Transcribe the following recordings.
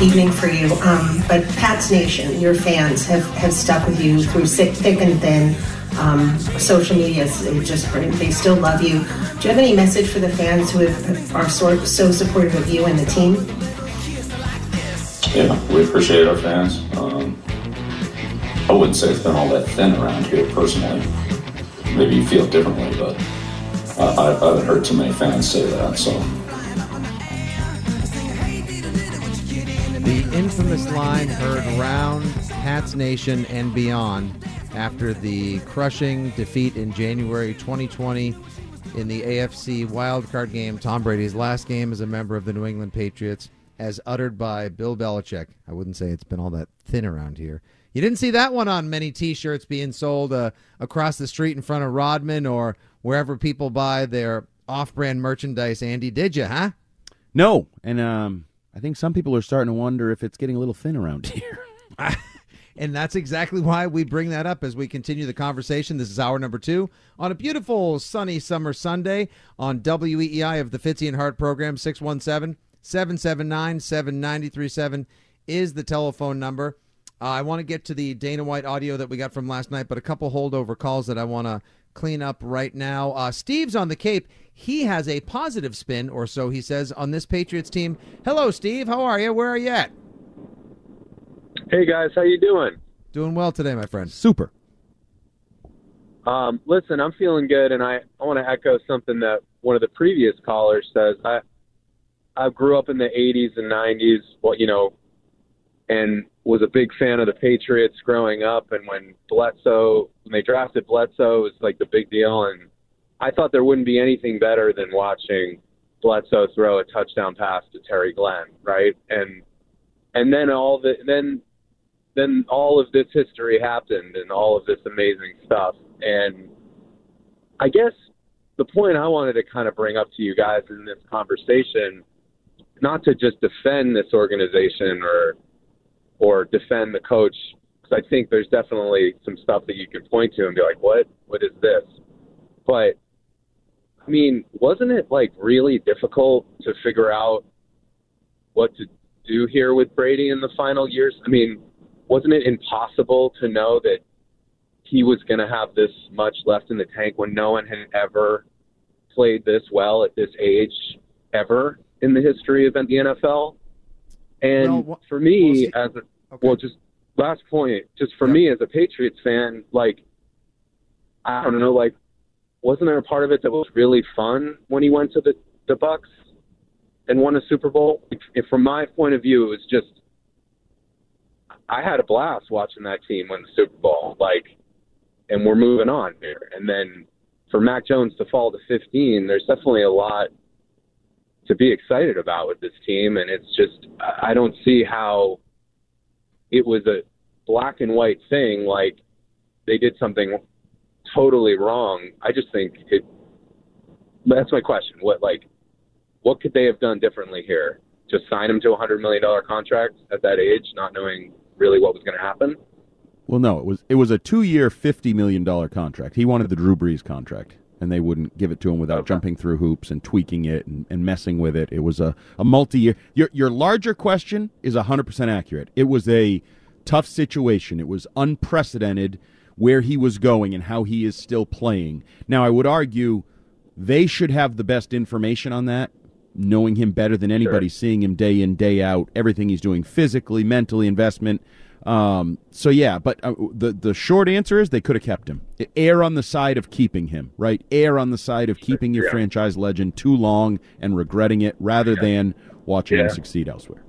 Evening for you. Um, but Pats Nation, your fans have, have stuck with you through thick, thick and thin. Um, social media, is just they still love you. Do you have any message for the fans who have, are so, so supportive of you and the team? Yeah, we appreciate our fans. Um, I wouldn't say it's been all that thin around here personally. Maybe you feel differently, but I, I haven't heard too many fans say that. So The infamous line heard around Pats Nation and beyond after the crushing defeat in January 2020 in the AFC wildcard game, Tom Brady's last game as a member of the New England Patriots, as uttered by Bill Belichick. I wouldn't say it's been all that thin around here. You didn't see that one on many T-shirts being sold uh, across the street in front of Rodman or wherever people buy their off-brand merchandise. Andy, did you? Huh? No, and um, I think some people are starting to wonder if it's getting a little thin around here. and that's exactly why we bring that up as we continue the conversation. This is hour number two on a beautiful sunny summer Sunday on WEEI of the Fitzy and Hart program. 617 779 7937 is the telephone number. Uh, I want to get to the Dana White audio that we got from last night, but a couple holdover calls that I want to clean up right now. Uh, Steve's on the Cape. He has a positive spin, or so he says, on this Patriots team. Hello, Steve. How are you? Where are you at? Hey guys, how you doing? Doing well today, my friend. Super. Um, listen, I'm feeling good, and I, I want to echo something that one of the previous callers says. I I grew up in the 80s and 90s, well, you know, and was a big fan of the Patriots growing up. And when Bledsoe, when they drafted Bledsoe, it was like the big deal. And I thought there wouldn't be anything better than watching Bledsoe throw a touchdown pass to Terry Glenn, right? And and then all the then then all of this history happened and all of this amazing stuff. And I guess the point I wanted to kind of bring up to you guys in this conversation, not to just defend this organization or or defend the coach, because I think there's definitely some stuff that you can point to and be like, what what is this? But I mean, wasn't it like really difficult to figure out what to do here with Brady in the final years? I mean, wasn't it impossible to know that he was going to have this much left in the tank when no one had ever played this well at this age ever in the history of the NFL? And Well, wh- for me, well, as a Okay. well, just last point, just for Yeah. me as a Patriots fan, like I don't know, like wasn't there a part of it that was really fun when he went to the the Bucs and won a Super Bowl? If, if from my point of view, it was just I had a blast watching that team win the Super Bowl. Like, and we're moving on here. And then for Mac Jones to fall to 15, there's definitely a lot to be excited about with this team. And it's just I don't see how it was a black and white thing. Like they did something totally wrong. I just think it. That's my question. What like, what could they have done differently here? Just sign him to a hundred million dollar contract at that age, not knowing really what was going to happen. Well, no, it was it was a two year, fifty million dollar contract. He wanted the Drew Brees contract, and they wouldn't give it to him without Okay. jumping through hoops and tweaking it and, and messing with it. It was a, a multi year. Your your larger question is hundred percent accurate. It was a tough situation. It was unprecedented where he was going and how he is still playing. Now, I would argue they should have the best information on that, knowing him better than anybody, Sure. seeing him day in, day out, everything he's doing physically, mentally, investment. Um, so yeah, but uh, the the short answer is they could have kept him. Err on the side of keeping him, right? Err on the side of keeping your Yeah. franchise legend too long and regretting it, rather than watching him succeed elsewhere.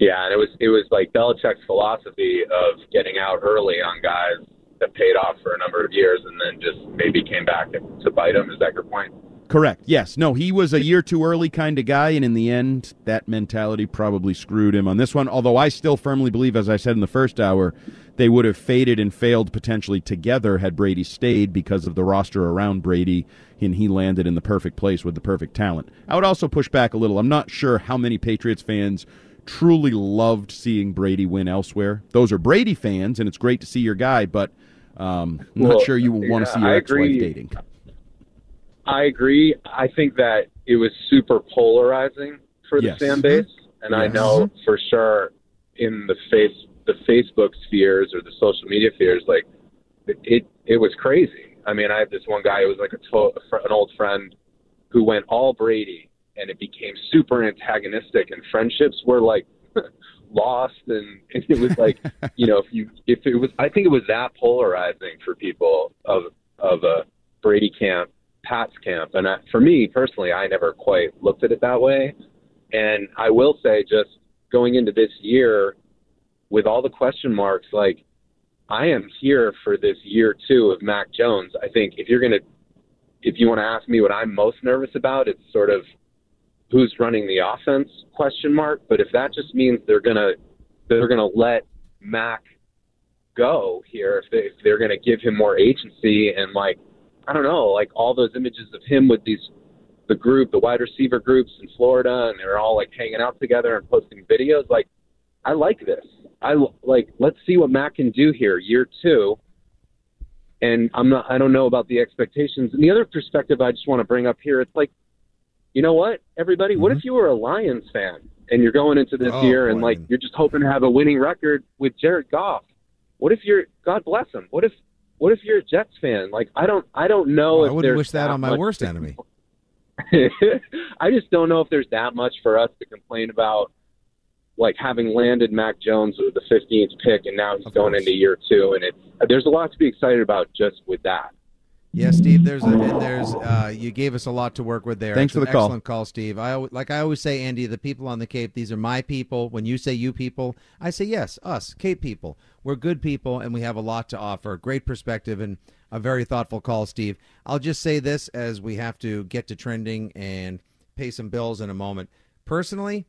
Yeah, and it was it was like Belichick's philosophy of getting out early on guys that paid off for a number of years, and then just maybe came back to, to bite him. Is that your point? Correct. Yes. No, he was a year too early kind of guy, and in the end, that mentality probably screwed him on this one. Although I still firmly believe, as I said in the first hour, they would have faded and failed potentially together had Brady stayed because of the roster around Brady, and he landed in the perfect place with the perfect talent. I would also push back a little. I'm not sure how many Patriots fans truly loved seeing Brady win elsewhere. Those are Brady fans, and it's great to see your guy, but um, I'm Well, not sure you will want to yeah, see your ex-wife agree. dating. I agree. I think that it was super polarizing for the Yes. fan base, mm-hmm. and I know mm-hmm. for sure in the face the Facebook spheres or the social media spheres, like it it was crazy. I mean, I have this one guy who was like a to- fr- an old friend who went all Brady, and it became super antagonistic, and friendships were like lost, and, and it was like you know if you if it was I think it was that polarizing for people of of a Brady camp, Pat's camp, and for me personally, I never quite looked at it that way, and I will say just going into this year with all the question marks, like I am here for this year two of Mac Jones. I think if you're gonna, if you want to ask me what I'm most nervous about, it's sort of who's running the offense question mark. But if that just means they're gonna they're gonna let Mac go here, if, they, if they're gonna give him more agency and like I don't know, like all those images of him with these the group, the wide receiver groups in Florida, and they're all like hanging out together and posting videos. Like I like this. I like. Let's see what Matt can do here, year two. And I'm not. I don't know about the expectations. And the other perspective I just want to bring up here, it's like, you know what, everybody, what if mm-hmm. you were a Lions fan and you're going into this Oh, year and boy. like you're just hoping to have a winning record with Jared Goff? What if you're? God bless him. What if? What if you're a Jets fan? Like I don't. I don't know. Oh, I if wouldn't wish that on my worst enemy. I just don't know if there's that much for us to complain about, like having landed Mac Jones with the 15th pick, and now he's going into year two, and it's there's a lot to be excited about just with that. Yeah, Steve. There's a, and there's uh, you gave us a lot to work with there. Thanks It's for the call. Excellent call, Steve. I like I always say, Andy. The people on the Cape, these are my people. When you say you people, I say yes, us Cape people. We're good people, and we have a lot to offer. Great perspective and a very thoughtful call, Steve. I'll just say this as we have to get to trending and pay some bills in a moment. Personally,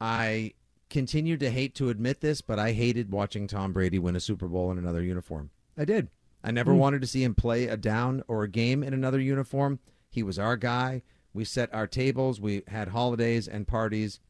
I continue to hate to admit this, but I hated watching Tom Brady win a Super Bowl in another uniform. I did. I never mm. wanted to see him play a down or a game in another uniform. He was our guy. We set our tables. We had holidays and parties,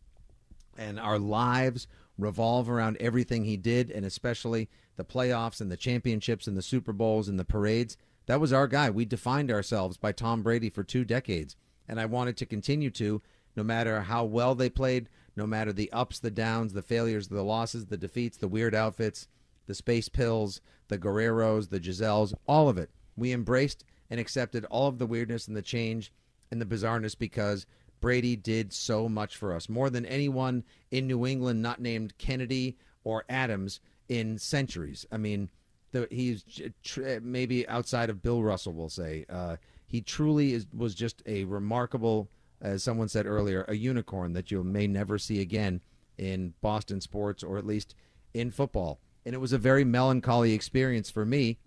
and our lives revolve around everything he did, and especially the playoffs and the championships and the Super Bowls and the parades. That was our guy. We defined ourselves by Tom Brady for two decades, and I wanted to continue to, no matter how well they played, no matter the ups, the downs, the failures, the losses, the defeats, the weird outfits, the space pills, the Guerreros, the Giseles, all of it. We embraced and accepted all of the weirdness and the change and the bizarreness because Brady did so much for us, more than anyone in New England not named Kennedy or Adams in centuries. I mean, the, he's maybe outside of Bill Russell, we'll say. Uh, he truly is, was just a remarkable, as someone said earlier, a unicorn that you may never see again in Boston sports or at least in football. And it was a very melancholy experience for me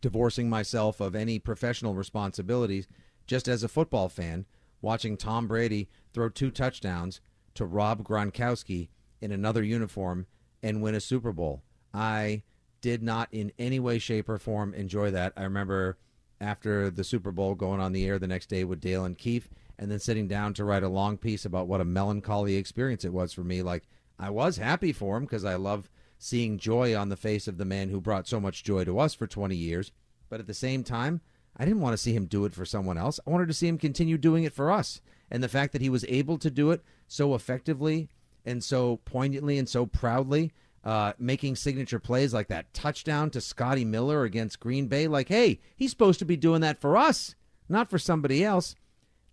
divorcing myself of any professional responsibilities just as a football fan watching Tom Brady throw two touchdowns to Rob Gronkowski in another uniform and win a Super Bowl. I did not in any way shape or form enjoy that. I remember after the Super Bowl going on the air the next day with Dale and Keefe and then sitting down to write a long piece about what a melancholy experience it was for me like I was happy for him because I love seeing joy on the face of the man who brought so much joy to us for 20 years. But at the same time, I didn't want to see him do it for someone else. I wanted to see him continue doing it for us. And the fact that he was able to do it so effectively and so poignantly and so proudly, uh, making signature plays like that touchdown to Scotty Miller against Green Bay. Like, hey, he's supposed to be doing that for us, not for somebody else.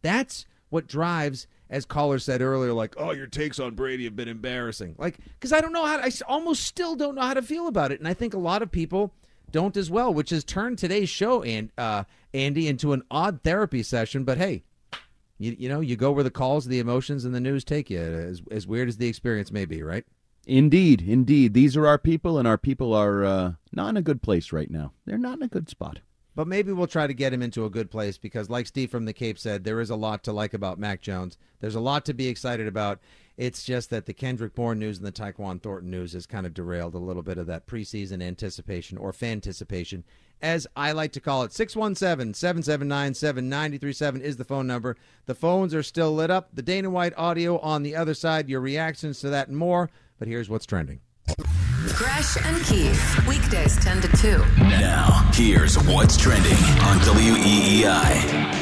That's what drives, as caller said earlier, like, oh, your takes on Brady have been embarrassing. Like, because I don't know how, to, I almost still don't know how to feel about it. And I think a lot of people don't as well, which has turned today's show, and uh, Andy, into an odd therapy session. But hey, you, you know, you go where the calls, the emotions, and the news take you, as, as weird as the experience may be, right? Indeed, indeed. These are our people, and our people are uh, not in a good place right now. They're not in a good spot. But maybe we'll try to get him into a good place because, like Steve from the Cape said, there is a lot to like about Mac Jones. There's a lot to be excited about. It's just that the Kendrick Bourne news and the Tyquan Thornton news has kind of derailed a little bit of that preseason anticipation or fanticipation, as I like to call it. 617 779 7937 is the phone number. The phones are still lit up. The Dana White audio on the other side, your reactions to that and more. But here's what's trending. Gresh and Keefe, weekdays 10 to 2. Now, here's what's trending on WEEI.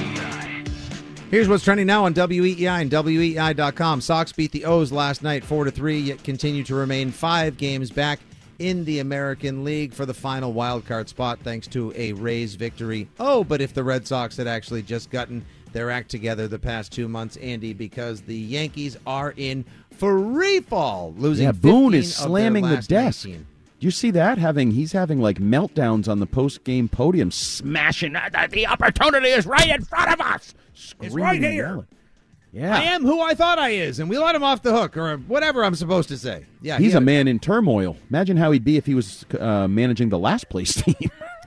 Here's what's trending now on WEEI and WEEI.com. Sox beat the O's last night 4 to 3, yet continue to remain five games back in the American League for the final wild card spot thanks to a Rays victory. Oh, but if the Red Sox had actually just gotten their act together the past two months, Andy, because the Yankees are in free fall, losing. Yeah, Boone is slamming the desk. 19. Do you see that? Having he's having like meltdowns on the post game podium, smashing. "Uh, The opportunity is right in front of us. It's right here. Yeah, I am who I thought I is, and we let him off the hook, or whatever I'm supposed to say. Yeah, He's had a man in turmoil. Imagine how he'd be if he was uh, managing the last place team.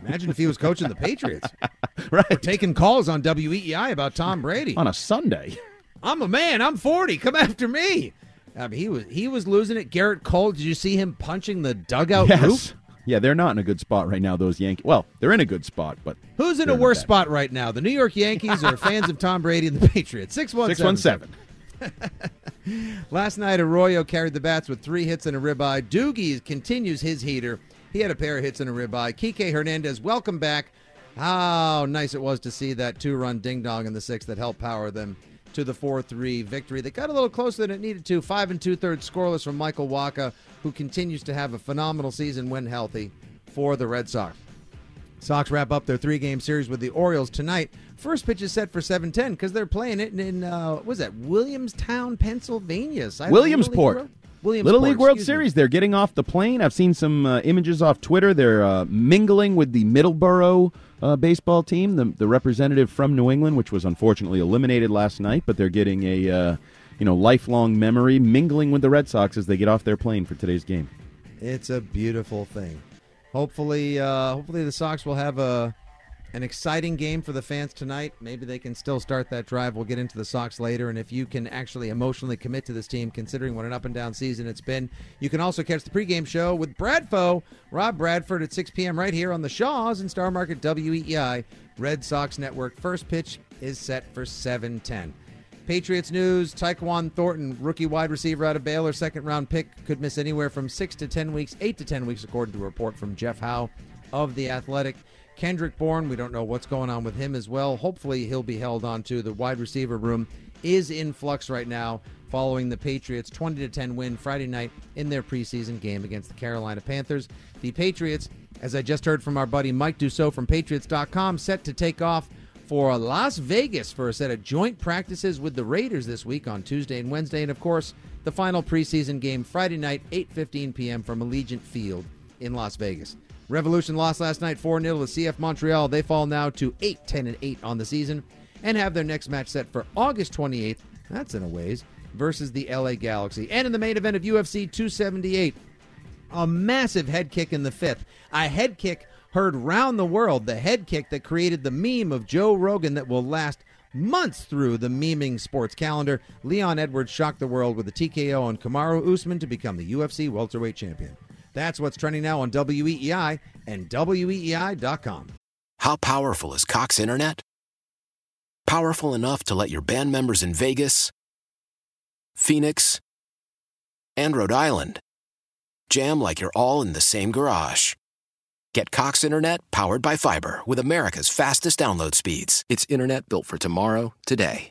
Imagine if he was coaching the Patriots, right. taking calls on WEEI about Tom Brady. On a Sunday. I'm a man. I'm 40. Come after me. I mean, he was he was losing it. Gerrit Cole. Did you see him punching the dugout Yes. roof? Yeah, they're not in a good spot right now, those Yankees. Well, they're in a good spot, but. Who's in a worse spot right now? The New York Yankees or fans of Tom Brady and the Patriots? Six one 617. Last night, Arroyo carried the bats with three hits and a ribeye. Doogie continues his heater. He had a pair of hits and a ribeye. Kike Hernandez, welcome back. How nice it was to see that two-run ding-dong in the sixth that helped power them to the 4-3 victory. They got a little closer than it needed to. Five and two-thirds scoreless from Michael Wacha, who continues to have a phenomenal season when healthy for the Red Sox. Sox wrap up their three-game series with the Orioles tonight. First pitch is set for 7:10 because they're playing it in, in uh, what was that Williamstown, Pennsylvania. Side of Little League Williamsport. Williamsport, Little League World excuse me. Series. They're getting off the plane. I've seen some uh, images off Twitter. They're uh, mingling with the Middleborough uh, baseball team, the, the representative from New England, which was unfortunately eliminated last night. But they're getting a uh, you know lifelong memory, mingling with the Red Sox as they get off their plane for today's game. It's a beautiful thing. Hopefully, uh, hopefully the Sox will have a an exciting game for the fans tonight. Maybe they can still start that drive. We'll get into the Sox later, and if you can actually emotionally commit to this team, considering what an up and down season it's been, you can also catch the pregame show with Bradfo, Rob Bradford at 6 p.m. right here on the Shaws and Star Market WEEI Red Sox Network. First pitch is set for 7:10. Patriots news: Tyquan Thornton, rookie wide receiver out of Baylor, second round pick, could miss anywhere from six to ten weeks, eight to ten weeks, according to a report from Jeff Howe of the Athletic. Kendrick Bourne, we don't know what's going on with him as well. Hopefully, he'll be held on to. The wide receiver room is in flux right now following the Patriots' 20 to 10 win Friday night in their preseason game against the Carolina Panthers. The Patriots, as I just heard from our buddy Mike Dussault from Patriots.com, set to take off for Las Vegas for a set of joint practices with the Raiders this week on Tuesday and Wednesday, and of course, the final preseason game Friday night, 8:15 p.m. from Allegiant Field in Las Vegas. Revolution lost last night 4 0 to CF Montreal. They fall now to 8 10 and 8 on the season and have their next match set for August 28th. That's in a ways versus the LA Galaxy. And in the main event of UFC 278, a massive head kick in the fifth. A head kick heard round the world. The head kick that created the meme of Joe Rogan that will last months through the memeing sports calendar. Leon Edwards shocked the world with a TKO on Kamaru Usman to become the UFC welterweight champion. That's what's trending now on WEEI and WEEI.com. How powerful is Cox Internet? Powerful enough to let your band members in Vegas, Phoenix, and Rhode Island jam like you're all in the same garage. Get Cox Internet powered by fiber with America's fastest download speeds. It's internet built for tomorrow, today.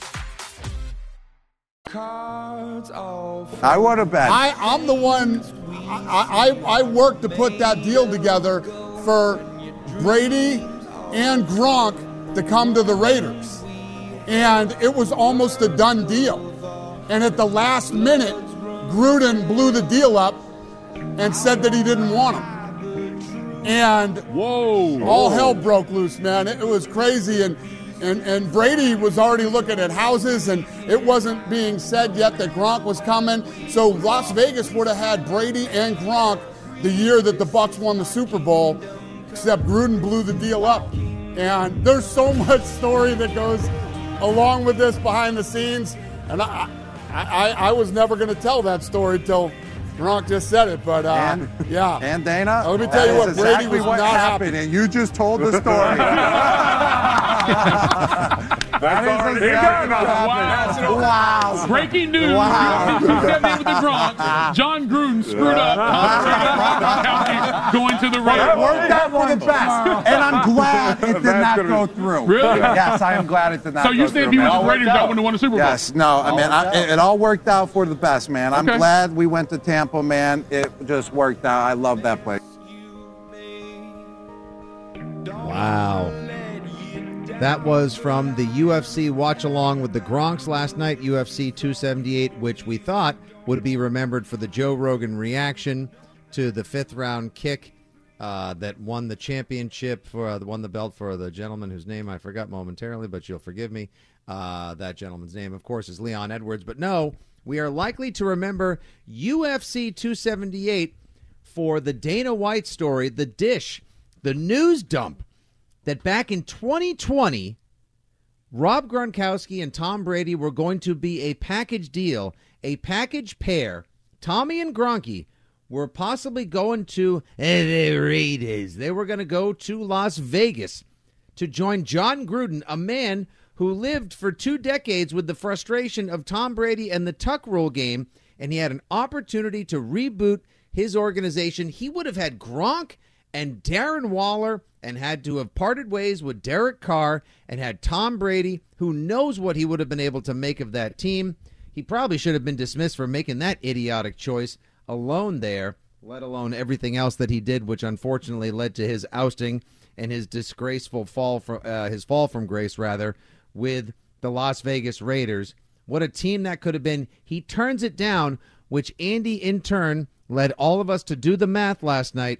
I want have bet. I, I'm the one. I, I I worked to put that deal together for Brady and Gronk to come to the Raiders, and it was almost a done deal. And at the last minute, Gruden blew the deal up and said that he didn't want him. And whoa, all hell broke loose, man. It, it was crazy, and and and Brady was already looking at houses, and it wasn't being said yet that Gronk was coming. So Las Vegas would have had Brady and Gronk the year that the Bucs won the Super Bowl, except Gruden blew the deal up. And there's so much story that goes along with this behind the scenes, and I I, I was never going to tell that story till. Gronk just said it, but uh, and, yeah. And Dana, let me tell you what, is Brady was what not happened, happy. and you just told the story. that is exactly what happened. Wow. Breaking news. Wow. UFC with the Gronk. Jon Gruden screwed up. County going to the But it worked out for the best, and I'm glad it did not go through. Really? Yes, I am glad it did not So go you said through. if he man. was All the Raiders, worked that out. wouldn't have won a Super Bowl. Yes, no, I mean, I, it, it all worked out for the best, man. I'm Okay. glad we went to Tampa, man. It just worked out. I love that place. Wow. That was from the UFC watch along with the Gronks last night, UFC 278, which we thought would be remembered for the Joe Rogan reaction to the fifth round kick uh, that won the championship for uh, won the belt for the gentleman whose name I forgot momentarily, but you'll forgive me. Uh, that gentleman's name, of course, is Leon Edwards. But no, we are likely to remember UFC 278 for the Dana White story, the dish, the news dump that back in 2020, Rob Gronkowski and Tom Brady were going to be a package deal, a package pair. Tommy and Gronky were possibly going to eh, the Raiders. They were going to go to Las Vegas to join Jon Gruden, a man who lived for two decades with the frustration of Tom Brady and the tuck rule game, and he had an opportunity to reboot his organization. He would have had Gronk and Darren Waller and had to have parted ways with Derek Carr and had Tom Brady, who knows what he would have been able to make of that team. He probably should have been dismissed for making that idiotic choice alone there, let alone everything else that he did, which unfortunately led to his ousting and his disgraceful fall from uh, his fall from grace rather with the Las Vegas Raiders. What a team that could have been. He turns it down, which Andy in turn led all of us to do the math last night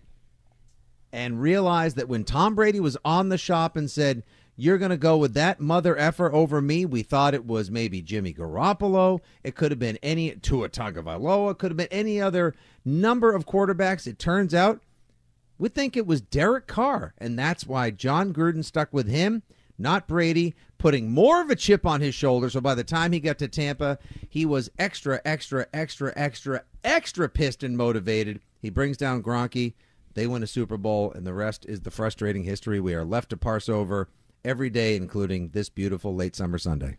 and realize that when Tom Brady was on the shop and said, You're going to go with that mother effer over me, we thought it was maybe Jimmy Garoppolo. It could have been any Tua Tagovailoa. It could have been any other number of quarterbacks. It turns out we think it was Derek Carr, and that's why Jon Gruden stuck with him, not Brady. putting more of a chip on his shoulder. So by the time he got to Tampa, he was extra, extra, extra, extra, extra pissed and motivated. He brings down Gronky. They win a Super Bowl, and the rest is the frustrating history we are left to parse over every day, including this beautiful late summer Sunday.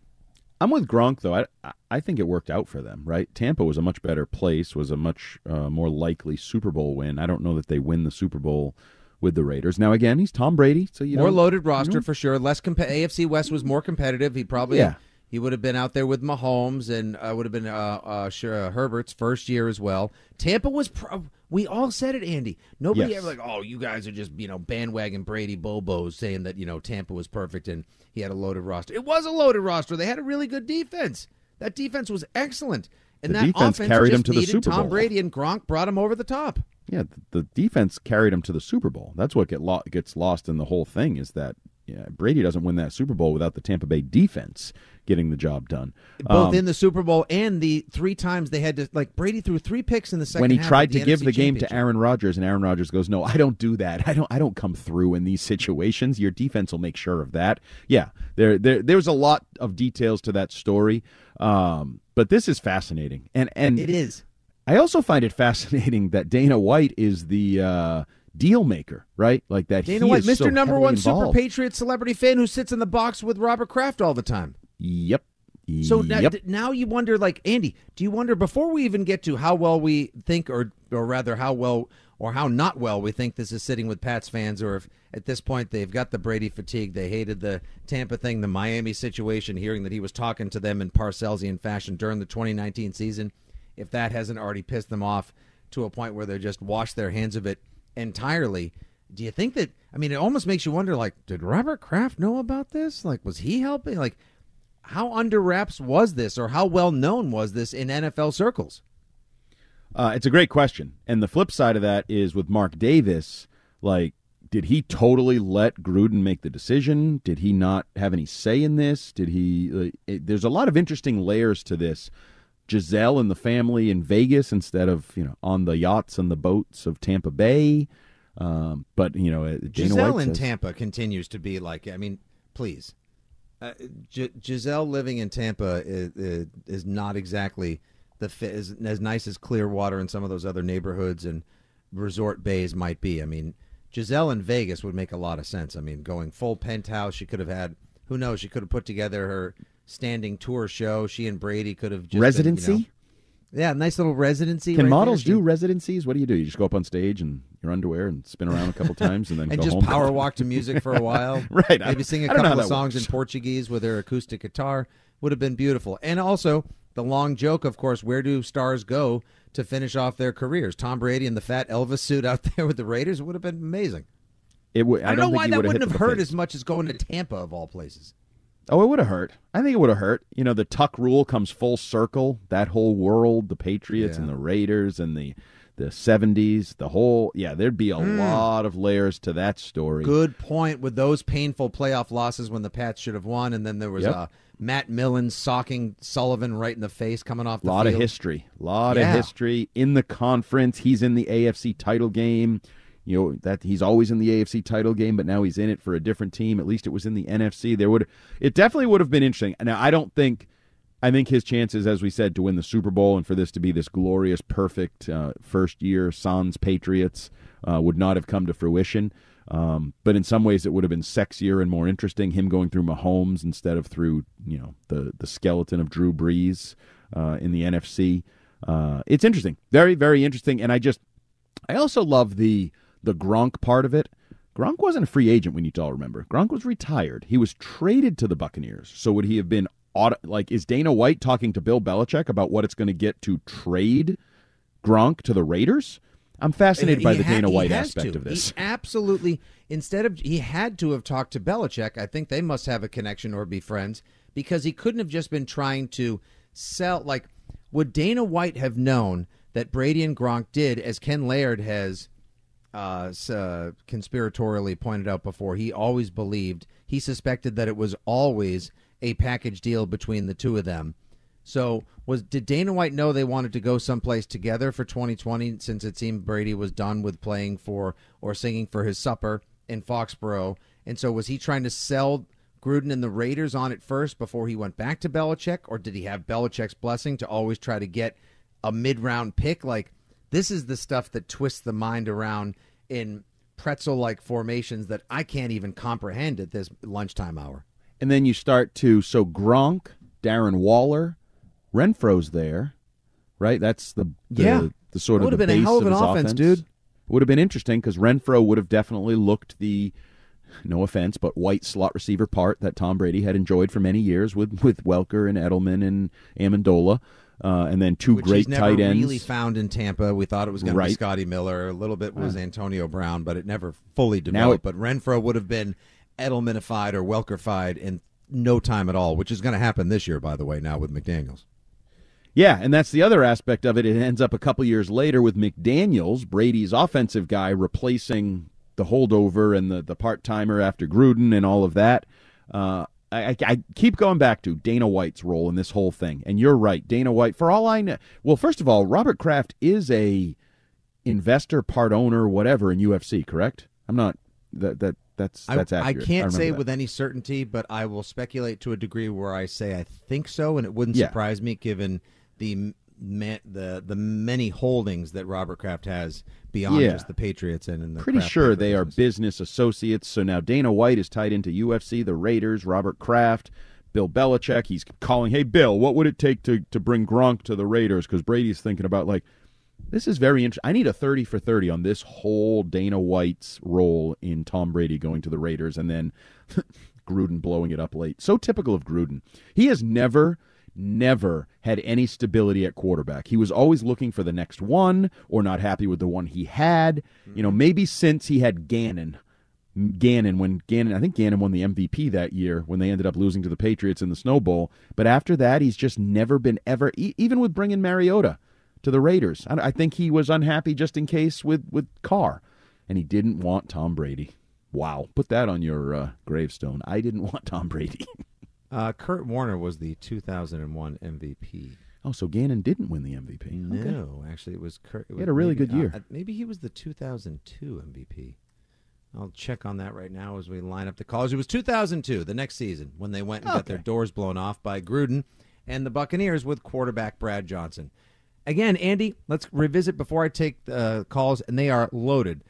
I'm with Gronk though. I I think it worked out for them, right? Tampa was a much better place, was a much uh, more likely Super Bowl win. I don't know that they win the Super Bowl with the Raiders. Now again, he's Tom Brady, so you more loaded roster you know. for sure. Less comp- AFC West was more competitive. He probably Yeah. He would have been out there with Mahomes and uh, would have been uh, uh, sure, uh, Herbert's first year as well. Tampa was. Pro- we all said it, Andy. Nobody Yes. ever like, oh, you guys are just you know bandwagon Brady bobos saying that you know Tampa was perfect and he had a loaded roster. It was a loaded roster. They had a really good defense. That defense was excellent, and The that defense offense carried just him to the Super Tom Bowl. Brady and Gronk brought him over the top. Yeah, the, the defense carried him to the Super Bowl. That's what get lo- gets lost in the whole thing is that yeah, Brady doesn't win that Super Bowl without the Tampa Bay defense getting the job done. both Um, in the Super Bowl and the three times they had to like Brady threw three picks in the second when he tried of the to give the game to Aaron Rodgers, and Aaron Rodgers goes, "No, I don't do that. I don't. I don't come through in these situations. Your defense will make sure of that." Yeah, there, there, there's a lot of details to that story, um, but this is fascinating, and and It is. I also find it fascinating that Dana White is the uh, deal maker, right? Like that. Dana White, Mr. so Number One Super. Patriot celebrity fan who sits in the box with Robert Kraft all the time. Yep. So now, Yep. now you wonder, like Andy, do you wonder before we even get to how well we think, or or rather how well or how not well we think this is sitting with Pats fans, or if at this point they've got the Brady fatigue, they hated the Tampa thing, the Miami situation, hearing that he was talking to them in Parcellsian fashion during the 2019 season, if that hasn't already pissed them off to a point where they just wash their hands of it entirely. Do you think that? I mean, it almost makes you wonder. Like, did Robert Kraft know about this? Like, was he helping? Like, how under wraps was this, or how well known was this in NFL circles? Uh, it's a great question. And the flip side of that is with Mark Davis, like, did he totally let Gruden make the decision? Did he not have any say in this? Did he? It, there's a lot of interesting layers to this. Gisele and the family in Vegas instead of you know on the yachts and the boats of Tampa Bay. Um, but you know, uh, Dana Gisele White in says- Tampa continues to be like. I mean, please, uh, G- Gisele living in Tampa is, is, is not exactly the fi- is as nice as Clearwater and some of those other neighborhoods and resort bays might be. I mean, Gisele in Vegas would make a lot of sense. I mean, going full penthouse, she could have had. Who knows? She could have put together her standing tour show. She and Brady could have just been, you Residency? know- yeah, nice little residency. Can right models there. do residencies? What do you do? You just go up on stage and your underwear and spin around a couple times and then and go just power walk to music for a while. Right, I- Maybe sing a I couple of songs works. in Portuguese with her acoustic guitar would have been beautiful. And also the long joke, of course, where do stars go to finish off their careers? Tom Brady in the fat Elvis suit out there with the Raiders would have been amazing. It would. I, don't, know why that wouldn't have hurt as much as going to Tampa of all places. Oh, it would have hurt. I think it would have hurt. You know, the Tuck rule comes full circle. That whole world, the Patriots and the Raiders and the the seventies, the whole yeah, there'd be a Mm. lot of layers to that story. Good point with those painful playoff losses when the Pats should have won, and then there was Yep. uh, Matt Millen socking Sullivan right in the face coming off A the lot field. of history. A lot Yeah. of history in the conference. He's in the AFC title game. You know that he's always in the AFC title game, but now he's in it for a different team. At least it was in the NFC. There would it definitely would have been interesting. Now I don't think I think his chances, as we said, to win the Super Bowl and for this to be this glorious, perfect uh, first year Suns Patriots uh, would not have come to fruition. Um, but in some ways, it would have been sexier and more interesting. Him going through Mahomes instead of through you know the the skeleton of Drew Brees uh, in the NFC. Uh, it's interesting, very very interesting. And I just I also love the the Gronk part of it. Gronk wasn't a free agent when you all remember. Gronk was retired. He was traded to the Buccaneers. So would he have been auto, like is Dana White talking to Bill Belichick about what it's going to get to trade Gronk to the Raiders? I'm fascinated He by the had- Dana White aspect to. of this. He absolutely. Instead of he had to have talked to Belichick. I think they must have a connection or be friends because he couldn't have just been trying to sell. Like, would Dana White have known that Brady and Gronk did, as Ken Laird has uh, uh, conspiratorially pointed out before? He always believed he suspected that it was always a package deal between the two of them. So was did Dana White know they wanted to go someplace together for 2020 since it seemed Brady was done with playing for or singing for his supper in Foxborough? And so was he trying to sell Gruden and the Raiders on it first before he went back to Belichick, or did he have Belichick's blessing to always try to get a mid-round pick? Like this is the stuff that twists the mind around in pretzel-like formations that I can't even comprehend at this lunchtime hour. And then you start to so Gronk, Darren Waller, Renfrow's there, right? That's the, the Yeah. the sort of would've been a hell of an his offense, dude. Would have been interesting because Renfrow would have definitely looked the no offense, but white slot receiver part that Tom Brady had enjoyed for many years with with Welker and Edelman and Amendola, uh, and then two Which great tight ends. really found in Tampa. We thought it was going to be Scotty Miller. A little bit was Antonio Brown, but it never fully developed. it- but Renfrow would have been Edelmanified or Welkerfied in no time at all, which is going to happen this year, by the way. Now with McDaniels. Yeah, and that's the other aspect of it. It ends up a couple years later with McDaniels, Brady's offensive guy, replacing the holdover and the, the part timer after Gruden and all of that. Uh, I, I, I keep going back to Dana White's role in this whole thing. And you're right, Dana White, for all I know. Well, first of all, Robert Kraft is a investor, part owner, whatever in UFC, correct? I'm not that that that's I- that's I, accurate. I can't remember say that. with any certainty, but I will speculate to a degree where I say I think so, and it wouldn't Yeah. surprise me given the the the many holdings that Robert Kraft has beyond Yeah. just the Patriots and in the Pretty sure they are business associates. So now Dana White is tied into UFC, the Raiders, Robert Kraft, Bill Belichick. He's calling, hey, Bill, what would it take to, to bring Gronk to the Raiders? Because Brady's thinking about, like, this is very interesting. I need a 30 for 30 on this whole Dana White's role in Tom Brady going to the Raiders and then Gruden blowing it up late. So typical of Gruden. He has never, never had any stability at quarterback. He was always looking for the next one or not happy with the one he had. You know, maybe since he had Gannon. Gannon when Gannon I think Gannon won the MVP that year when they ended up losing to the Patriots in the Snow Bowl. But after that, he's just never been ever e- even with bringing Mariota to the Raiders. I, I think he was unhappy just in case with with Carr, and he didn't want Tom Brady. Wow, put that on your uh, gravestone. I didn't want Tom Brady. Uh, Kurt Warner was the 2001 MVP. oh, so Gannon didn't win the MVP. Okay. No, actually, it was Kurt. It He had a really maybe- good year. Uh, maybe he was the 2002 MVP. I'll check on that right now as we line up the calls. It was 2002, the next season, when they went and got their doors blown off by Gruden and the Buccaneers with quarterback Brad Johnson. Again, Andy, let's revisit before I take uh, calls, and they are loaded.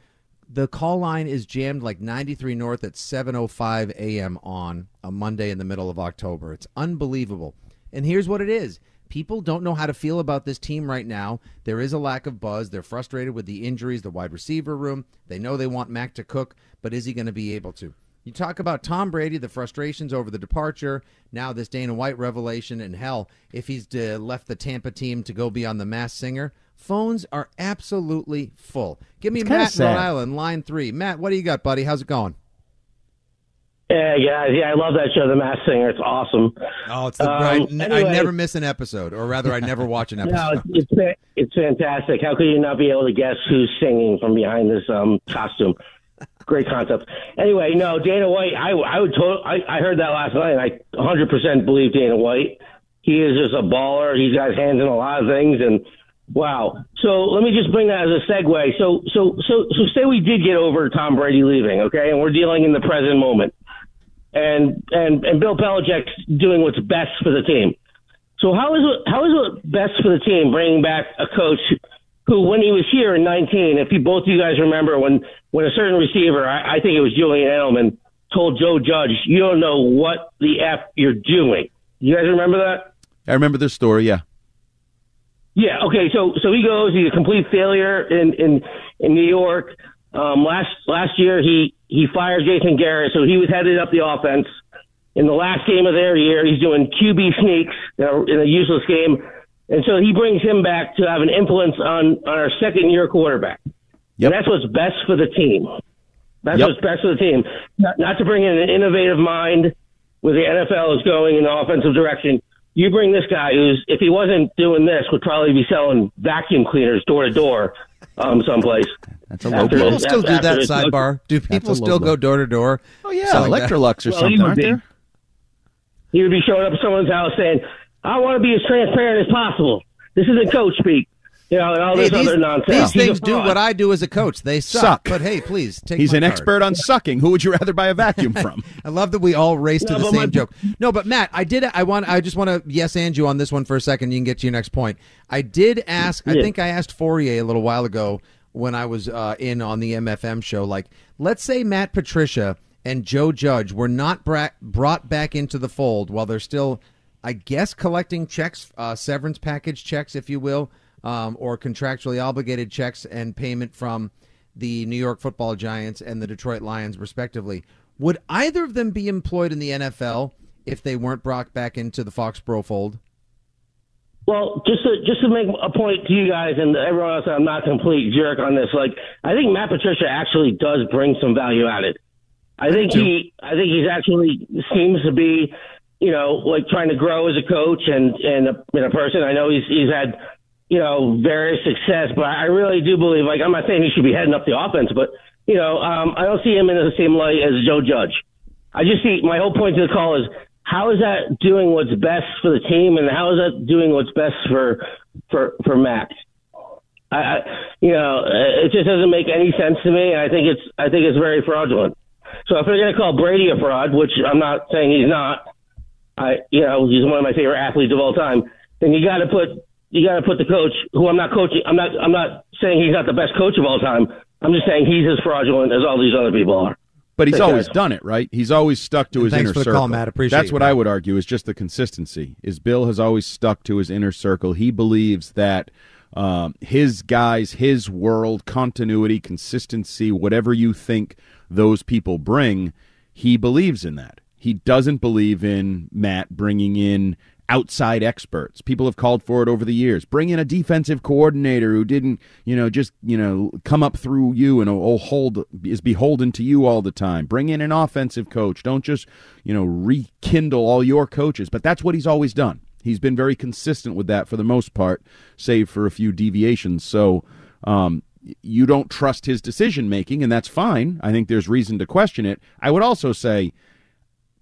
The call line is jammed like 93 North at 7:05 a.m. on a Monday in the middle of October. It's unbelievable. And here's what it is. People don't know how to feel about this team right now. There is a lack of buzz. They're frustrated with the injuries, the wide receiver room. They know they want Mac to cook, but is he going to be able to? You talk about Tom Brady, the frustrations over the departure, now this Dana White revelation, and hell, if he's uh, left the Tampa team to go be on the Masked Singer, phones are absolutely full. Give me It's Matt in Rhode. Island, line three. Matt, what do you got, buddy? How's it going? Yeah, guys. Yeah, I love that show, The Masked Singer. It's awesome. Oh, it's the Um, I, n- I anyway. never miss an episode, or rather, I never watch an episode. No, it's, it's it's fantastic. How could you not be able to guess who's singing from behind this um, costume? Great concept. Anyway, no, Dana White. I I would to- I, I heard that last night. and I 100 percent believe Dana White. He is just a baller. He's got his hands in a lot of things, and wow. So let me just bring that as a segue. So so so so say we did get over Tom Brady leaving, okay, and we're dealing in the present moment, and and and Bill Belichick's doing what's best for the team. So how is it how is it best for the team bringing back a coach who, when he was here in 19, if you both of you guys remember when when a certain receiver, I, I think it was Julian Edelman, told Joe Judge, "You don't know what the f you're doing." You guys remember that? I remember this story. Yeah, Yeah. Okay. So so he goes. He's a complete failure in in in New York. Um, last last year he he fired Jason Garrett, so he was headed up the offense. In the last game of their year, he's doing QB sneaks you know, in a useless game, and so he brings him back to have an influence on on our second year quarterback. And that's what's best for the team. That's Yep. what's best for the team. Not, not to bring in an innovative mind where the NFL is going in the offensive direction. You bring this guy who's, if he wasn't doing this, would probably be selling vacuum cleaners door to door, um, someplace. That's Do people still do that sidebar? Do people still go door to door? Oh yeah, selling that? Electrolux or Well, he something, would aren't be. there? He would be showing up at someone's house saying, "I want to be as transparent as possible. This isn't coach speak." You know, and all Hey, this these, other nonsense. these things do what I do as a coach. They suck. Suck. But hey, please take. He's my an card. expert on sucking. Who would you rather buy a vacuum from? I love that we all race to No, the same my- joke. No, but Matt, I did. I want. I just want to yes and you on this one for a second. You can get to your next point. I did ask. I think I asked Fauria a little while ago when I was uh, in on the MFM show. Like, let's say Matt Patricia and Joe Judge were not bra- brought back into the fold while they're still, I guess, collecting checks, uh, severance package checks, if you will, um, or contractually obligated checks and payment from the New York Football Giants and the Detroit Lions, respectively. Would either of them be employed in the NFL if they weren't brought back into the Foxborough fold? Well, just to just to make a point to you guys and everyone else, I'm not a complete jerk on this. Like, I think Matt Patricia actually does bring some value added. I think he, I think he's actually seems to be, you know, like trying to grow as a coach and and a, and a person. I know he's he's had, you know, various success, but I really do believe. Like, I'm not saying he should be heading up the offense, but you know, um, I don't see him in the same light as Joe Judge. I just see my whole point to the call is how is that doing what's best for the team, and how is that doing what's best for for for Matt? I, I you know, it just doesn't make any sense to me, and I think it's I think it's very fraudulent. So if they're going to call Brady a fraud, which I'm not saying he's not, I you know he's one of my favorite athletes of all time, then you got to put you got to put the coach who I'm not coaching. I'm not I'm not saying he's not the best coach of all time. I'm just saying he's as fraudulent as all these other people are. But he's Thanks, always guys. done it, right? He's always stuck to And his thanks inner for the circle. call, Matt. Appreciate That's you, what pal. I would argue is just the consistency. Is Bill has always stuck to his inner circle. He believes that um, his guys, his world, continuity, consistency, whatever you think those people bring, he believes in that. He doesn't believe in Matt bringing in outside experts. People have called for it over the years. Bring in a defensive coordinator who didn't, you know, just, you know, come up through you and oh, hold is beholden to you all the time. Bring in an offensive coach. Don't just, you know, rekindle all your coaches. But that's what he's always done. He's been very consistent with that for the most part, save for a few deviations. So, um, you don't trust his decision making, and that's fine. I think there's reason to question it. I would also say,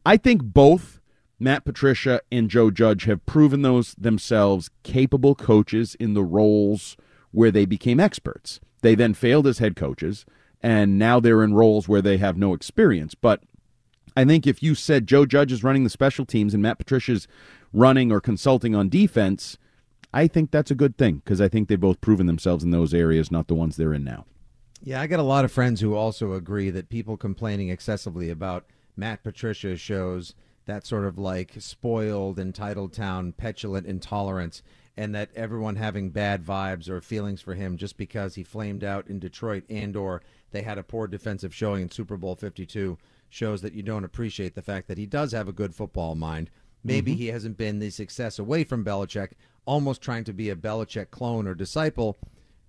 I think both Matt Patricia and Joe Judge have proven those themselves capable coaches in the roles where they became experts. They then failed as head coaches, and now they're in roles where they have no experience. But I think if you said Joe Judge is running the special teams and Matt Patricia's running or consulting on defense, I think that's a good thing because I think they've both proven themselves in those areas, not the ones they're in now. Yeah, I got a lot of friends who also agree that people complaining excessively about Matt Patricia shows that sort of like spoiled, entitled town, petulant intolerance, and that everyone having bad vibes or feelings for him just because he flamed out in Detroit and or they had a poor defensive showing in Super Bowl 52 shows that you don't appreciate the fact that he does have a good football mind. Maybe Mhm. he hasn't been the success away from Belichick, almost trying to be a Belichick clone or disciple,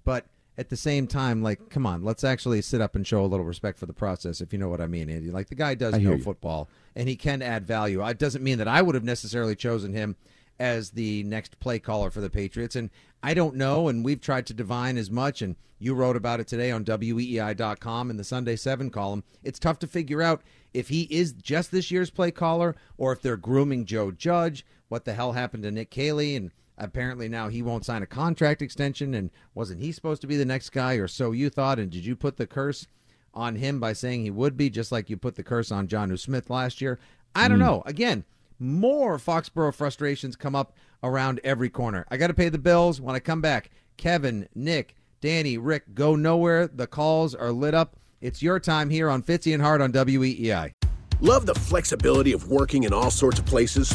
but at the same time, like, come on, let's actually sit up and show a little respect for the process, if you know what I mean, Andy. Like, the guy does I know football, and he can add value. It doesn't mean that I would have necessarily chosen him as the next play caller for the Patriots, and I don't know, and we've tried to divine as much, and you wrote about it today on WEEI.com in the Sunday 7 column. It's tough to figure out if he is just this year's play caller or if they're grooming Joe Judge. What the hell happened to Nick Caley? And apparently now he won't sign a contract extension. And wasn't he supposed to be the next guy, or so you thought? And did you put the curse on him by saying he would be, just like you put the curse on Jonnu Smith last year? I don't Mm. know. Again, more Foxborough frustrations come up around every corner. I got to pay the bills. When I come back, Kevin, Nick, Danny, Rick, go nowhere. The calls are lit up. It's your time here on Fitzy and Hart on WEEI. Love the flexibility of working in all sorts of places?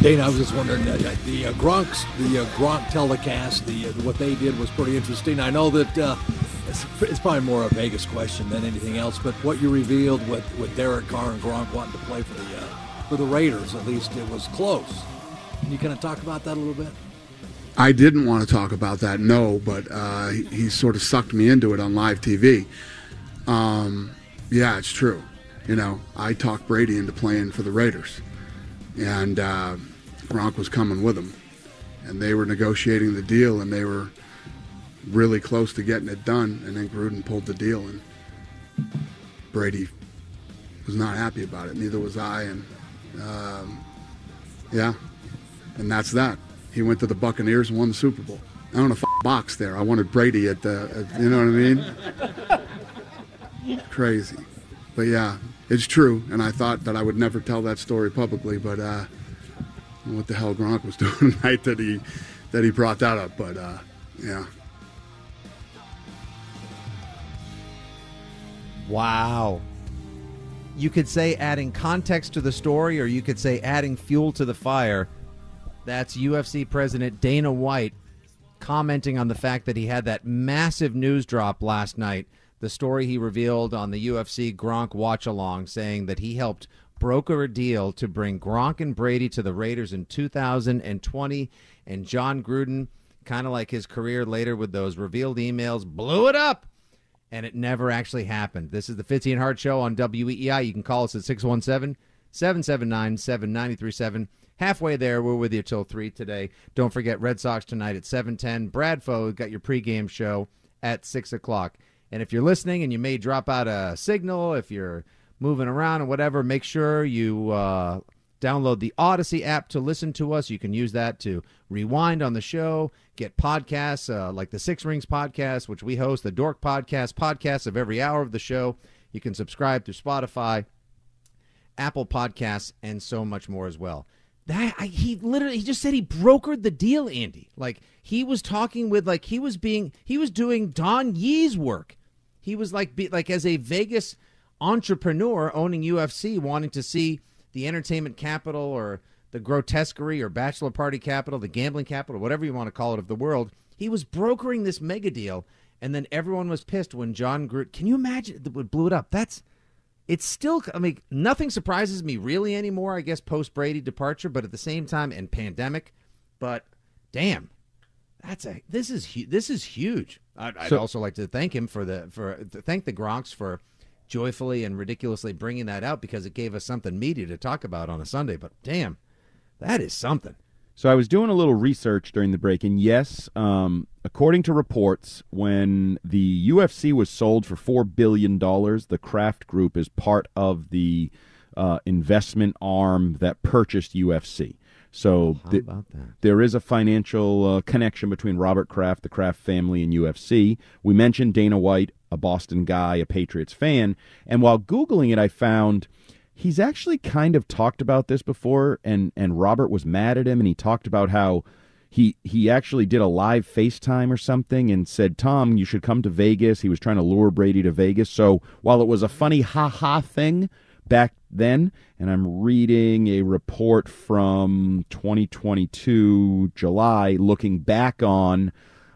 Dana, I was just wondering uh, the uh, Gronk's the uh, Gronk telecast, the uh, what they did was pretty interesting. I know that uh, it's, it's probably more a Vegas question than anything else, but what you revealed with, with Derek Carr and Gronk wanting to play for the uh, for the Raiders, at least it was close. Can you kind of talk about that a little bit? I didn't want to talk about that, no, but uh, he, he sort of sucked me into it on live TV. Um, yeah, it's true. You know, I talked Brady into playing for the Raiders, and uh, Gronk was coming with him, and they were negotiating the deal, and they were really close to getting it done, and then Gruden pulled the deal, and Brady was not happy about it. Neither was I, and um, yeah, and that's that. He went to the Buccaneers and won the Super Bowl. I don't know if I box there. I wanted Brady at the, at, you know what I mean? Crazy, but yeah, it's true. And I thought that I would never tell that story publicly, but uh, what the hell Gronk was doing tonight that he that he brought that up. But uh, yeah. Wow. You could say adding context to the story, or you could say adding fuel to the fire. That's UFC President Dana White commenting on the fact that he had that massive news drop last night. The story he revealed on the UFC Gronk watch along, saying that he helped broker a deal to bring Gronk and Brady to the Raiders in 2020. And Jon Gruden, kind of like his career later with those revealed emails, blew it up and it never actually happened. This is the Fitzy and Hart Show on WEEI. You can call us at 617 779 7937. Halfway there, we're with you till 3 today. Don't forget Red Sox tonight at 710. Brad Foe got your pregame show at 6 o'clock. And if you're listening and you may drop out a signal, if you're moving around or whatever, make sure you uh, download the Audacy app to listen to us. You can use that to rewind on the show, get podcasts uh, like the Six Rings podcast, which we host, the Dork podcast, podcasts of every hour of the show. You can subscribe through Spotify, Apple Podcasts, and so much more as well. That I, he literally he just said he brokered the deal, Andy. Like he was talking with like he was being he was doing Don Yee's work. He was like be, like as a Vegas entrepreneur owning UFC, wanting to see the entertainment capital or the grotesquerie or bachelor party capital, the gambling capital, whatever you want to call it, of the world. He was brokering this mega deal, and then everyone was pissed when Jon Gruden. Can you imagine what blew it up? That's it's still. I mean, nothing surprises me really anymore. I guess post Brady departure, but at the same time, and pandemic. But damn, that's a this is this is huge. I'd, I'd also like to thank him for the for thank the Gronks for joyfully and ridiculously bringing that out because it gave us something meaty to talk about on a Sunday. But damn, that is something. So I was doing a little research during the break, and yes, um, according to reports, when the UFC was sold for four billion dollars, the Kraft Group is part of the uh, investment arm that purchased UFC. So th- there is a financial uh, connection between Robert Kraft, the Kraft family, and UFC. We mentioned Dana White, a Boston guy, a Patriots fan, and while googling it, I found he's actually kind of talked about this before and and Robert was mad at him and he talked about how he he actually did a live FaceTime or something and said, "Tom, you should come to Vegas." He was trying to lure Brady to Vegas. So, while it was a funny ha ha thing back then, and I'm reading a report from 2022 July looking back on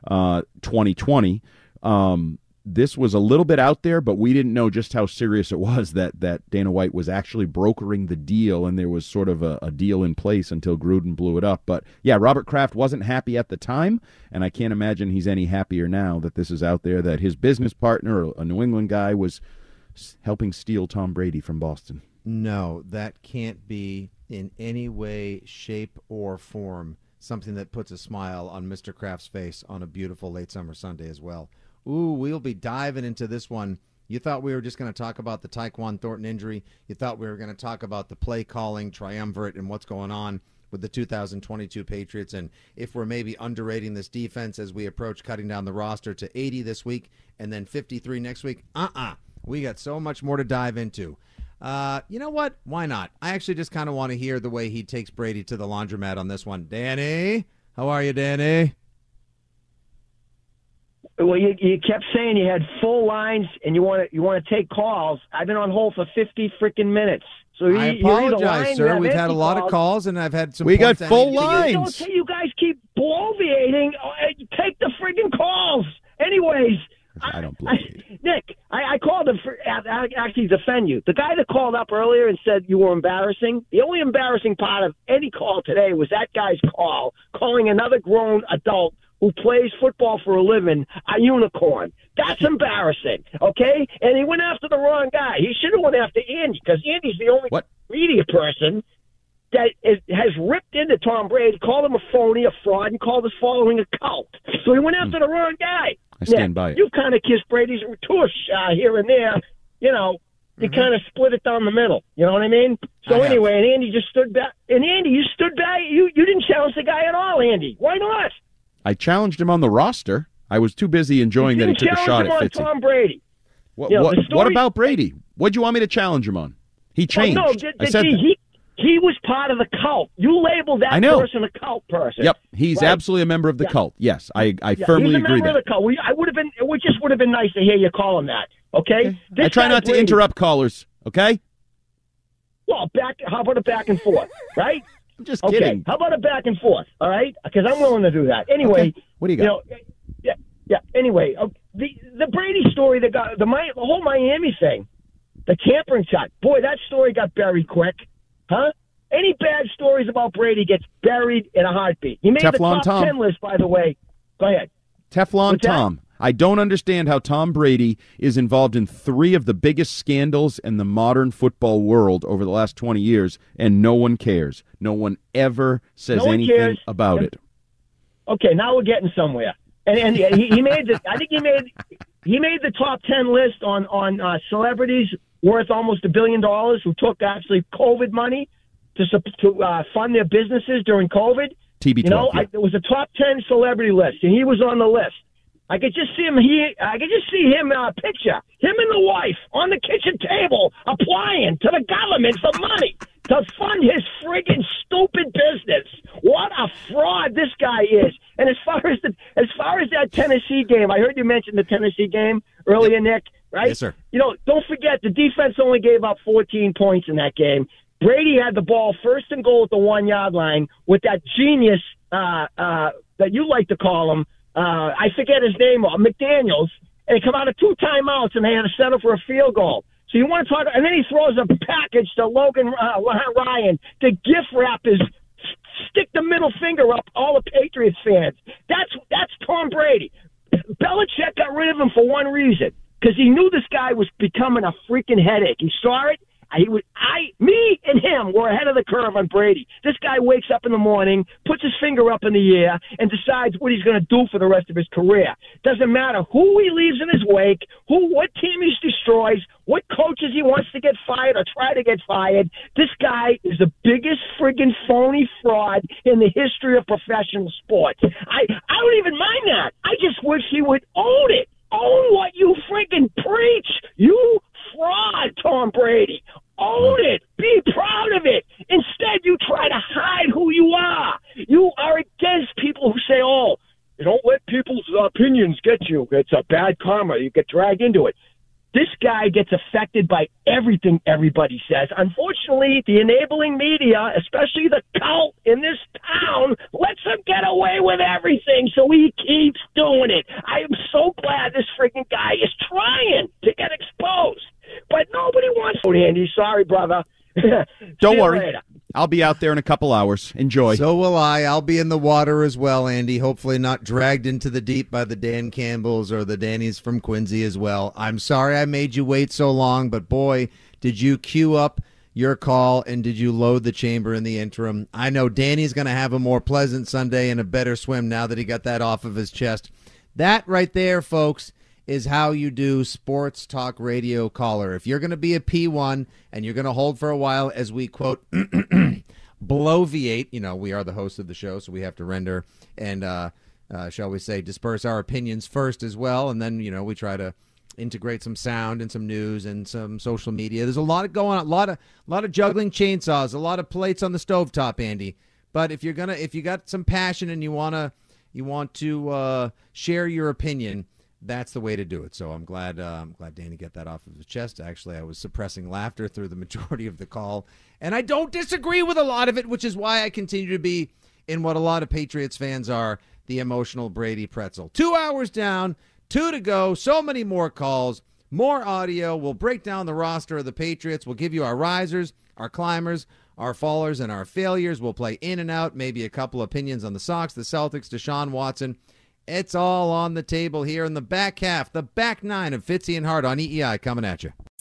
uh 2020, um this was a little bit out there, but we didn't know just how serious it was that that Dana White was actually brokering the deal, and there was sort of a, a deal in place until Gruden blew it up. But yeah, Robert Kraft wasn't happy at the time, and I can't imagine he's any happier now that this is out there that his business partner, a New England guy, was helping steal Tom Brady from Boston. No, that can't be in any way, shape, or form something that puts a smile on Mr. Kraft's face on a beautiful late summer Sunday as well. Ooh, we'll be diving into this one. You thought we were just going to talk about the Tyquan Thornton injury. You thought we were going to talk about the play calling triumvirate and what's going on with the 2022 Patriots and if we're maybe underrating this defense as we approach cutting down the roster to 80 this week and then 53 next week. Uh-uh. We got so much more to dive into. Uh, you know what? Why not? I actually just kind of want to hear the way he takes Brady to the laundromat on this one. Danny, how are you, Danny? Well, you, you kept saying you had full lines and you want to you want to take calls. I've been on hold for fifty freaking minutes. So you, I apologize, sir. We've had a lot calls. of calls, and I've had some. We got full need to- lines. Don't say you guys keep bloviating. Uh, Take the freaking calls. Anyways, I don't I, Nick, I, I called him for I, I actually defend you. The guy that called up earlier and said you were embarrassing. The only embarrassing part of any call today was that guy's call calling another grown adult who plays football for a living a unicorn. That's embarrassing. Okay, and he went after the wrong guy. He should have went after Andy because Andy's the only media person that is, has ripped into Tom Brady, called him a phony, a fraud, and called his following a cult. So he went after hmm. the wrong guy. I stand Nick, by it. You kind of kissed Brady's tush uh, here and there. You know, you kind of split it down the middle. You know what I mean? So I have. anyway, and Andy just stood back. And Andy, you stood back. You you didn't challenge the guy at all, Andy. Why not? I challenged him on the roster. I was too busy enjoying that he took a shot him at on Fitzy. Tom Brady. What, You know, what, the what about Brady? What'd you want me to challenge him on? He changed. Oh, no, did, I said he, he he was part of the cult. You labeled that I know. person a cult person. Yep, he's Right. absolutely a member of the Yeah. cult. Yes, I, I Yeah, firmly he's a agree member that. of the cult. We, I would have been. It just would have been nice to hear you call him that. Okay. This I try not to interrupt callers. Okay. Well, back. How about a back and forth? Right. I'm just okay. kidding. How about a back and forth? All right. Because I'm willing to do that. Anyway. Okay. What do you got? know, yeah. Yeah. Anyway, uh, the the Brady story, the guy, the, the whole Miami thing, the tampering shot. Boy, that story got buried quick, huh? Any bad stories about Brady gets buried in a heartbeat. He made the Teflon top Tom. ten list, by the way. Go ahead. Teflon What's that? Tom. I don't understand how Tom Brady is involved in three of the biggest scandals in the modern football world over the last 20 years, and no one cares. No one ever says No one anything cares. about And- it. Okay, now we're getting somewhere. And and he, he made the. I think he made he made the top ten list on on uh, celebrities worth almost a billion dollars who took actually COVID money to to uh, fund their businesses during COVID. TB12. You know, yeah. I, it was a top ten celebrity list, and he was on the list. I could just see him. He, I could just see him. Uh, picture him and the wife on the kitchen table applying to the government for money to fund his friggin' stupid business. What a fraud this guy is! And as far as the as far as that Tennessee game, I heard you mention the Tennessee game earlier, Nick. Right? Yes, sir. You know, don't forget the defense only gave up 14 points in that game. Brady had the ball first and goal at the one yard line with that genius uh, uh, that you like to call him. Uh, I forget his name, uh, McDaniels. And they come out of two timeouts and they had to settle for a field goal. So you want to talk? And then he throws a package to Logan uh, Ryan to gift wrap his stick the middle finger up all the Patriots fans. That's that's Tom Brady. Belichick got rid of him for one reason because he knew this guy was becoming a freaking headache. He saw it. He was I, me, and him were ahead of the curve on Brady. This guy wakes up in the morning, puts his finger up in the air, and decides what he's going to do for the rest of his career. Doesn't matter who he leaves in his wake, who, what team he destroys, what coaches he wants to get fired or try to get fired. This guy is the biggest friggin' phony fraud in the history of professional sports. I, I don't even mind that. I just wish he would own it. Own what you friggin' preach. You fraud, Tom Brady. Own it. Be proud of it. Instead, you try to hide who you are. You are against people who say, oh, you don't let people's opinions get you. It's a bad karma. You get dragged into it. This guy gets affected by everything everybody says. Unfortunately, the enabling media, especially the cult in this town, lets him get away with everything, so he keeps doing it. I am so glad this freaking guy is trying to get exposed. But nobody wants to, Andy. Sorry, brother. Don't worry. later. I'll be out there in a couple hours. Enjoy. So will I. I'll be in the water as well, Andy. Hopefully, not dragged into the deep by the Dan Campbells or the Dannies from Quincy as well. I'm sorry I made you wait so long, but boy, did you queue up your call and did you load the chamber in the interim? I know Danny's going to have a more pleasant Sunday and a better swim now that he got that off of his chest. That right there, folks, is how you do sports talk radio caller. If you're going to be a P1 and you're going to hold for a while as we quote bloviate, you know, we are the host of the show, so we have to render and uh, uh, shall we say disperse our opinions first as well and then, you know, we try to integrate some sound and some news and some social media. There's a lot of going on, a lot of a lot of juggling chainsaws, a lot of plates on the stovetop, Andy. But if you're gonna if you got some passion and you wanna you want to uh, share your opinion, that's the way to do it. So I'm glad uh, I'm glad Danny get that off of his chest. Actually, I was suppressing laughter through the majority of the call, and I don't disagree with a lot of it, which is why I continue to be in what a lot of Patriots fans are the emotional Brady pretzel. Two hours down, two to go. So many more calls, more audio. We'll break down the roster of the Patriots. We'll give you our risers, our climbers, our fallers, and our failures. We'll play in and out, maybe a couple opinions on the Sox, the Celtics, Deshaun Watson. It's all on the table here in the back half, the back nine of Fitzy and Hart on EEI coming at you.